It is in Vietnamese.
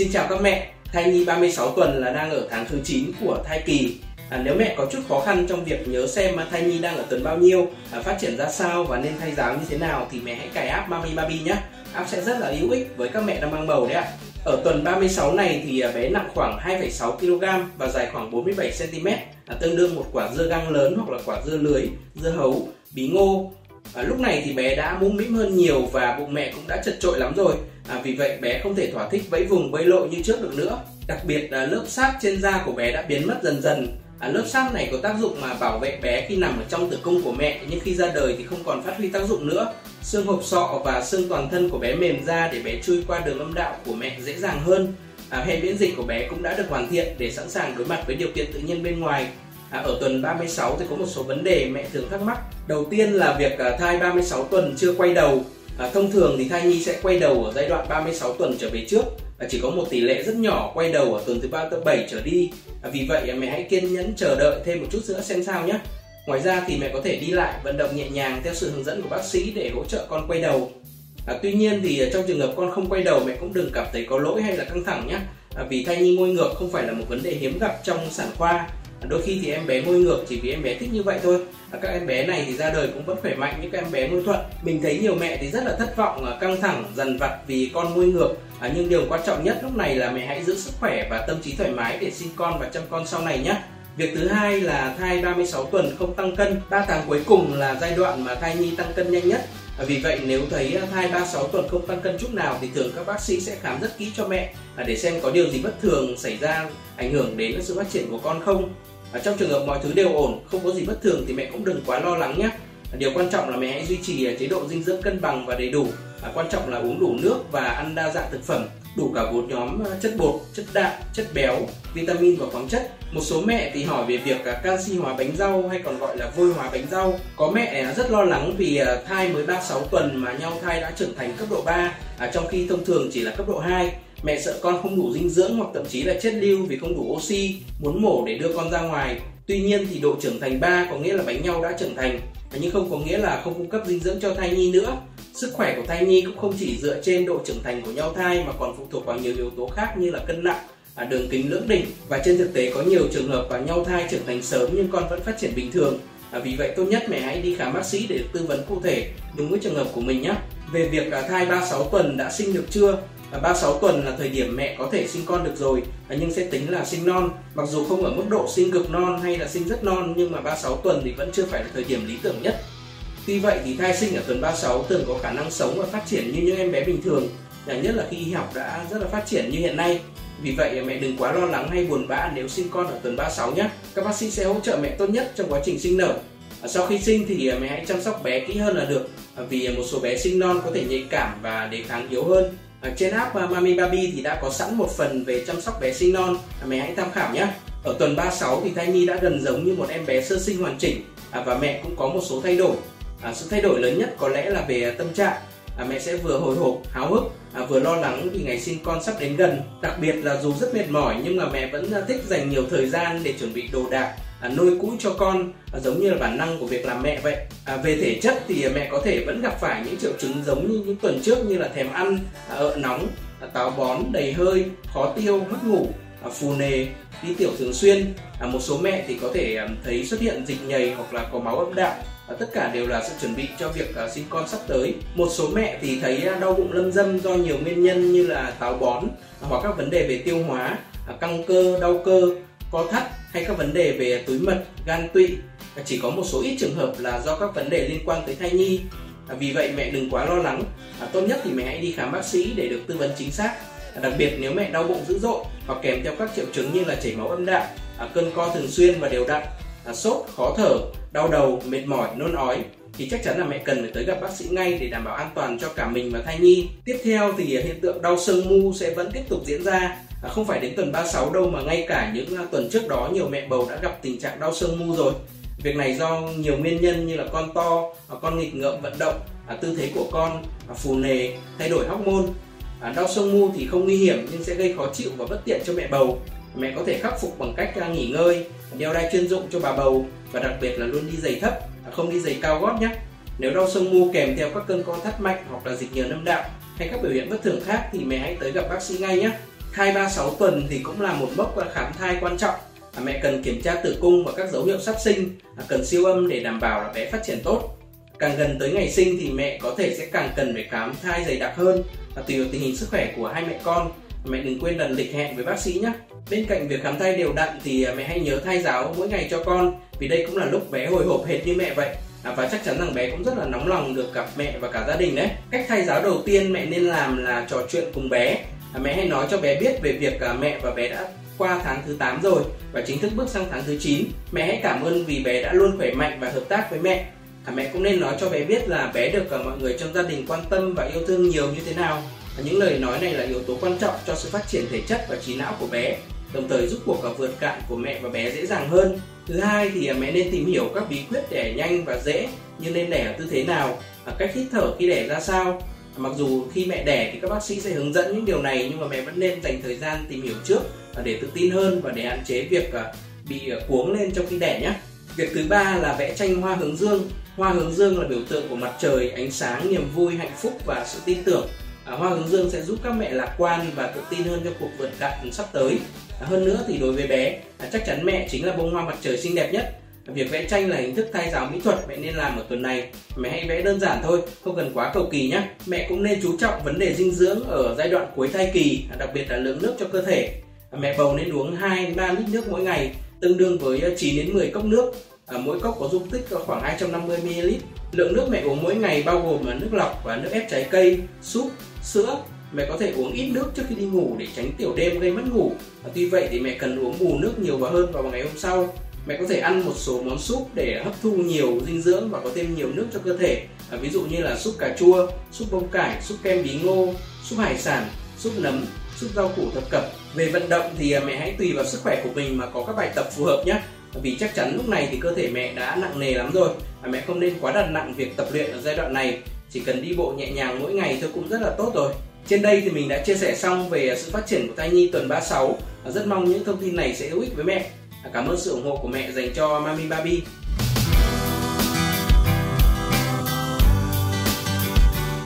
Xin chào các mẹ, thai nhi 36 tuần là đang ở tháng thứ 9 của thai kỳ. À, nếu mẹ có chút khó khăn trong việc nhớ xem mà thai nhi đang ở tuần bao nhiêu, à, phát triển ra sao và nên thay giáo như thế nào thì mẹ hãy cài app Mami Baby nhé. App sẽ rất là hữu ích với các mẹ đang mang bầu đấy ạ. Ở tuần 36 này thì à, bé nặng khoảng 2,6 kg và dài khoảng 47 cm, à, tương đương một quả dưa gang lớn hoặc là quả dưa lưới, dưa hấu, bí ngô. À, lúc này thì bé đã mũm mĩm hơn nhiều và bụng mẹ cũng đã chật trội lắm rồi. À, vì vậy bé không thể thỏa thích vẫy vùng bơi lộ như trước được nữa. Đặc biệt là lớp sáp trên da của bé đã biến mất dần dần. À, lớp sáp này có tác dụng mà bảo vệ bé khi nằm ở trong tử cung của mẹ nhưng khi ra đời thì không còn phát huy tác dụng nữa. Xương hộp sọ và xương toàn thân của bé mềm ra để bé chui qua đường âm đạo của mẹ dễ dàng hơn. À, hệ miễn dịch của bé cũng đã được hoàn thiện để sẵn sàng đối mặt với điều kiện tự nhiên bên ngoài. À, ở tuần 36 thì có một số vấn đề mẹ thường thắc mắc. Đầu tiên là việc à, thai 36 tuần chưa quay đầu À, thông thường thì thai nhi sẽ quay đầu ở giai đoạn 36 tuần trở về trước và chỉ có một tỷ lệ rất nhỏ quay đầu ở tuần thứ 3 tới 7 trở đi. À, vì vậy à, mẹ hãy kiên nhẫn chờ đợi thêm một chút nữa xem sao nhé. Ngoài ra thì mẹ có thể đi lại vận động nhẹ nhàng theo sự hướng dẫn của bác sĩ để hỗ trợ con quay đầu. À, tuy nhiên thì à, trong trường hợp con không quay đầu mẹ cũng đừng cảm thấy có lỗi hay là căng thẳng nhé. À, vì thai nhi ngôi ngược không phải là một vấn đề hiếm gặp trong sản khoa đôi khi thì em bé môi ngược chỉ vì em bé thích như vậy thôi. Các em bé này thì ra đời cũng vẫn khỏe mạnh như các em bé môi thuận. Mình thấy nhiều mẹ thì rất là thất vọng à, căng thẳng dần vặt vì con môi ngược. À, nhưng điều quan trọng nhất lúc này là mẹ hãy giữ sức khỏe và tâm trí thoải mái để sinh con và chăm con sau này nhé. Việc thứ hai là thai 36 tuần không tăng cân. 3 tháng cuối cùng là giai đoạn mà thai nhi tăng cân nhanh nhất. À, vì vậy nếu thấy à, thai 36 tuần không tăng cân chút nào thì thường các bác sĩ sẽ khám rất kỹ cho mẹ để xem có điều gì bất thường xảy ra ảnh hưởng đến sự phát triển của con không. À, trong trường hợp mọi thứ đều ổn, không có gì bất thường thì mẹ cũng đừng quá lo lắng nhé. À, điều quan trọng là mẹ hãy duy trì à, chế độ dinh dưỡng cân bằng và đầy đủ. À, quan trọng là uống đủ nước và ăn đa dạng thực phẩm, đủ cả bốn nhóm à, chất bột, chất đạm, chất béo, vitamin và khoáng chất. Một số mẹ thì hỏi về việc à, canxi hóa bánh rau hay còn gọi là vôi hóa bánh rau. Có mẹ rất lo lắng vì thai mới 36 tuần mà nhau thai đã trưởng thành cấp độ 3, trong khi thông thường chỉ là cấp độ 2 Mẹ sợ con không đủ dinh dưỡng hoặc thậm chí là chết lưu vì không đủ oxy, muốn mổ để đưa con ra ngoài. Tuy nhiên thì độ trưởng thành 3 có nghĩa là bánh nhau đã trưởng thành, nhưng không có nghĩa là không cung cấp dinh dưỡng cho thai nhi nữa. Sức khỏe của thai nhi cũng không chỉ dựa trên độ trưởng thành của nhau thai mà còn phụ thuộc vào nhiều yếu tố khác như là cân nặng, à, đường kính lưỡng đỉnh và trên thực tế có nhiều trường hợp và nhau thai trưởng thành sớm nhưng con vẫn phát triển bình thường. À, vì vậy tốt nhất mẹ hãy đi khám bác sĩ để được tư vấn cụ thể đúng với trường hợp của mình nhé. Về việc à, thai 36 tuần đã sinh được chưa 36 tuần là thời điểm mẹ có thể sinh con được rồi nhưng sẽ tính là sinh non. Mặc dù không ở mức độ sinh cực non hay là sinh rất non, nhưng mà 36 tuần thì vẫn chưa phải là thời điểm lý tưởng nhất. Tuy vậy thì thai sinh ở tuần 36 thường có khả năng sống và phát triển như những em bé bình thường. Nhất là khi y học đã rất là phát triển như hiện nay. Vì vậy, mẹ đừng quá lo lắng hay buồn bã nếu sinh con ở tuần 36 nhé. Các bác sĩ sẽ hỗ trợ mẹ tốt nhất trong quá trình sinh nở. À, sau khi sinh thì à, mẹ hãy chăm sóc bé kỹ hơn là được à, vì một số bé sinh non có thể nhạy cảm và đề kháng yếu hơn ở trên app ờ, Mami Baby thì đã có sẵn một phần về chăm sóc bé sinh non. À, mẹ hãy tham khảo nhé. Ở tuần 36 thì thai nhi đã gần giống như một em bé sơ sinh hoàn chỉnh. À, và mẹ cũng có một số thay đổi. À, sự thay đổi lớn nhất có lẽ là về ờ, tâm trạng. Mẹ sẽ vừa hồi hộp, háo hức vừa lo lắng vì ngày sinh con sắp đến gần. Đặc biệt là dù rất mệt mỏi, nhưng mà mẹ vẫn thích dành nhiều thời gian để chuẩn bị đồ đạc à, nuôi cũ cho con à, giống như là bản năng của việc làm mẹ vậy. À, về thể chất thì à, mẹ có thể vẫn gặp phải những triệu chứng giống như những tuần trước như là thèm ăn à, ợ nóng à, táo bón đầy hơi khó tiêu mất ngủ à, phù nề đi tiểu thường xuyên. À, một số mẹ thì có thể à, thấy xuất hiện dịch nhầy hoặc là có máu âm đạo à, tất cả đều là sự chuẩn bị cho việc à, sinh con sắp tới. Một số mẹ thì thấy à, đau bụng lâm dâm do nhiều nguyên nhân như là táo bón hoặc các vấn đề về tiêu hóa à, căng cơ đau cơ co thắt hay các vấn đề về túi mật, gan tụy. Chỉ có một số ít trường hợp là do các vấn đề liên quan tới thai nhi. À, vì vậy mẹ đừng quá lo lắng. À, tốt nhất thì mẹ hãy đi khám bác sĩ để được tư vấn chính xác. À, đặc biệt nếu mẹ đau bụng dữ dội hoặc kèm theo các triệu chứng như là chảy máu âm đạo cơn co thường xuyên và đều đặn à, sốt khó thở đau đầu mệt mỏi nôn ói thì chắc chắn là mẹ cần phải tới gặp bác sĩ ngay để đảm bảo an toàn cho cả mình và thai nhi. Tiếp theo thì hiện tượng đau sưng mu sẽ vẫn tiếp tục diễn ra. À, không phải đến tuần 36 đâu mà ngay cả những à, tuần trước đó nhiều mẹ bầu đã gặp tình trạng đau sưng mu rồi. Việc này do nhiều nguyên nhân như là con to à, con nghịch ngợm vận động à, tư thế của con phù nề thay đổi hormone. Đau sưng mu thì không nguy hiểm nhưng sẽ gây khó chịu và bất tiện cho mẹ bầu mẹ có thể khắc phục bằng cách à, nghỉ ngơi, đeo đai chuyên dụng cho bà bầu và đặc biệt là luôn đi giày thấp à, không đi giày cao gót nhé. Nếu đau sưng mu kèm theo các cơn co thắt mạnh hoặc là dịch nhờn âm đạo hay các biểu hiện bất thường khác thì mẹ hãy tới gặp bác sĩ ngay nhé. Thai 36 tuần thì cũng là một mốc à, khám thai quan trọng mẹ cần kiểm tra tử cung và các dấu hiệu sắp sinh cần siêu âm để đảm bảo là bé phát triển tốt. Càng gần tới ngày sinh thì mẹ có thể sẽ càng cần phải khám thai dày đặc hơn và tùy vào tình hình sức khỏe của hai mẹ con. Mẹ đừng quên lần lịch hẹn với bác sĩ nhé bên cạnh việc khám thai đều đặn thì à, mẹ hãy nhớ thai giáo mỗi ngày cho con vì đây cũng là lúc bé hồi hộp hệt như mẹ vậy. À, và chắc chắn rằng bé cũng rất là nóng lòng được gặp mẹ và cả gia đình đấy. Cách thai giáo đầu tiên mẹ nên làm là trò chuyện cùng bé. À, mẹ hãy nói cho bé biết về việc à, mẹ và bé đã qua tháng thứ 8 rồi và chính thức bước sang tháng thứ 9 mẹ hãy cảm ơn vì bé đã luôn khỏe mạnh và hợp tác với mẹ. À, mẹ cũng nên nói cho bé biết là bé được à, mọi người trong gia đình quan tâm và yêu thương nhiều như thế nào những lời nói này là yếu tố quan trọng cho sự phát triển thể chất và trí não của bé, đồng thời giúp cuộc vượt cạn của mẹ và bé dễ dàng hơn. Thứ hai thì à, mẹ nên tìm hiểu các bí quyết đẻ nhanh và dễ như nên đẻ ở tư thế nào cách hít thở khi đẻ ra sao. Mặc dù khi mẹ đẻ thì các bác sĩ sẽ hướng dẫn những điều này, nhưng mà mẹ vẫn nên dành thời gian tìm hiểu trước để tự tin hơn và để hạn chế việc à, bị à, cuống lên trong khi đẻ nhé. Việc thứ ba là vẽ tranh hoa hướng dương. Hoa hướng dương là biểu tượng của mặt trời, ánh sáng, niềm vui, hạnh phúc và sự tin tưởng. À, hoa hướng dương sẽ giúp các mẹ lạc quan và tự tin hơn cho cuộc vượt cạn sắp tới. À, hơn nữa thì đối với bé à, chắc chắn mẹ chính là bông hoa mặt trời xinh đẹp nhất. Việc vẽ tranh là hình thức thay giáo mỹ thuật mẹ nên làm ở tuần này. Mẹ hãy vẽ đơn giản thôi, không cần quá cầu kỳ nhé mẹ cũng nên chú trọng vấn đề dinh dưỡng ở giai đoạn cuối thai kỳ đặc biệt là lượng nước cho cơ thể. Mẹ bầu nên uống 2 3 lít nước mỗi ngày, tương đương với 9 đến 10 cốc nước. Mỗi cốc có dung tích khoảng 250 ml lượng nước mẹ uống mỗi ngày bao gồm là nước lọc và nước ép trái cây súp sữa. Mẹ có thể uống ít nước trước khi đi ngủ để tránh tiểu đêm gây mất ngủ. Tuy vậy thì mẹ cần uống bù nước nhiều và hơn vào ngày hôm sau. Mẹ có thể ăn một số món súp để hấp thu nhiều dinh dưỡng và có thêm nhiều nước cho cơ thể. À, ví dụ như là súp cà chua súp bông cải súp kem bí ngô súp hải sản súp nấm súp rau củ thập cẩm. Về vận động thì à, mẹ hãy tùy vào sức khỏe của mình mà có các bài tập phù hợp nhé vì chắc chắn lúc này thì cơ thể mẹ đã nặng nề lắm rồi và mẹ không nên quá đặt nặng việc tập luyện ở giai đoạn này. Chỉ cần đi bộ nhẹ nhàng mỗi ngày thôi cũng rất là tốt rồi. Trên đây thì mình đã chia sẻ xong về sự phát triển của thai nhi tuần 36 rất mong những thông tin này sẽ hữu ích với mẹ. Cảm ơn sự ủng hộ của mẹ dành cho Mami Baby.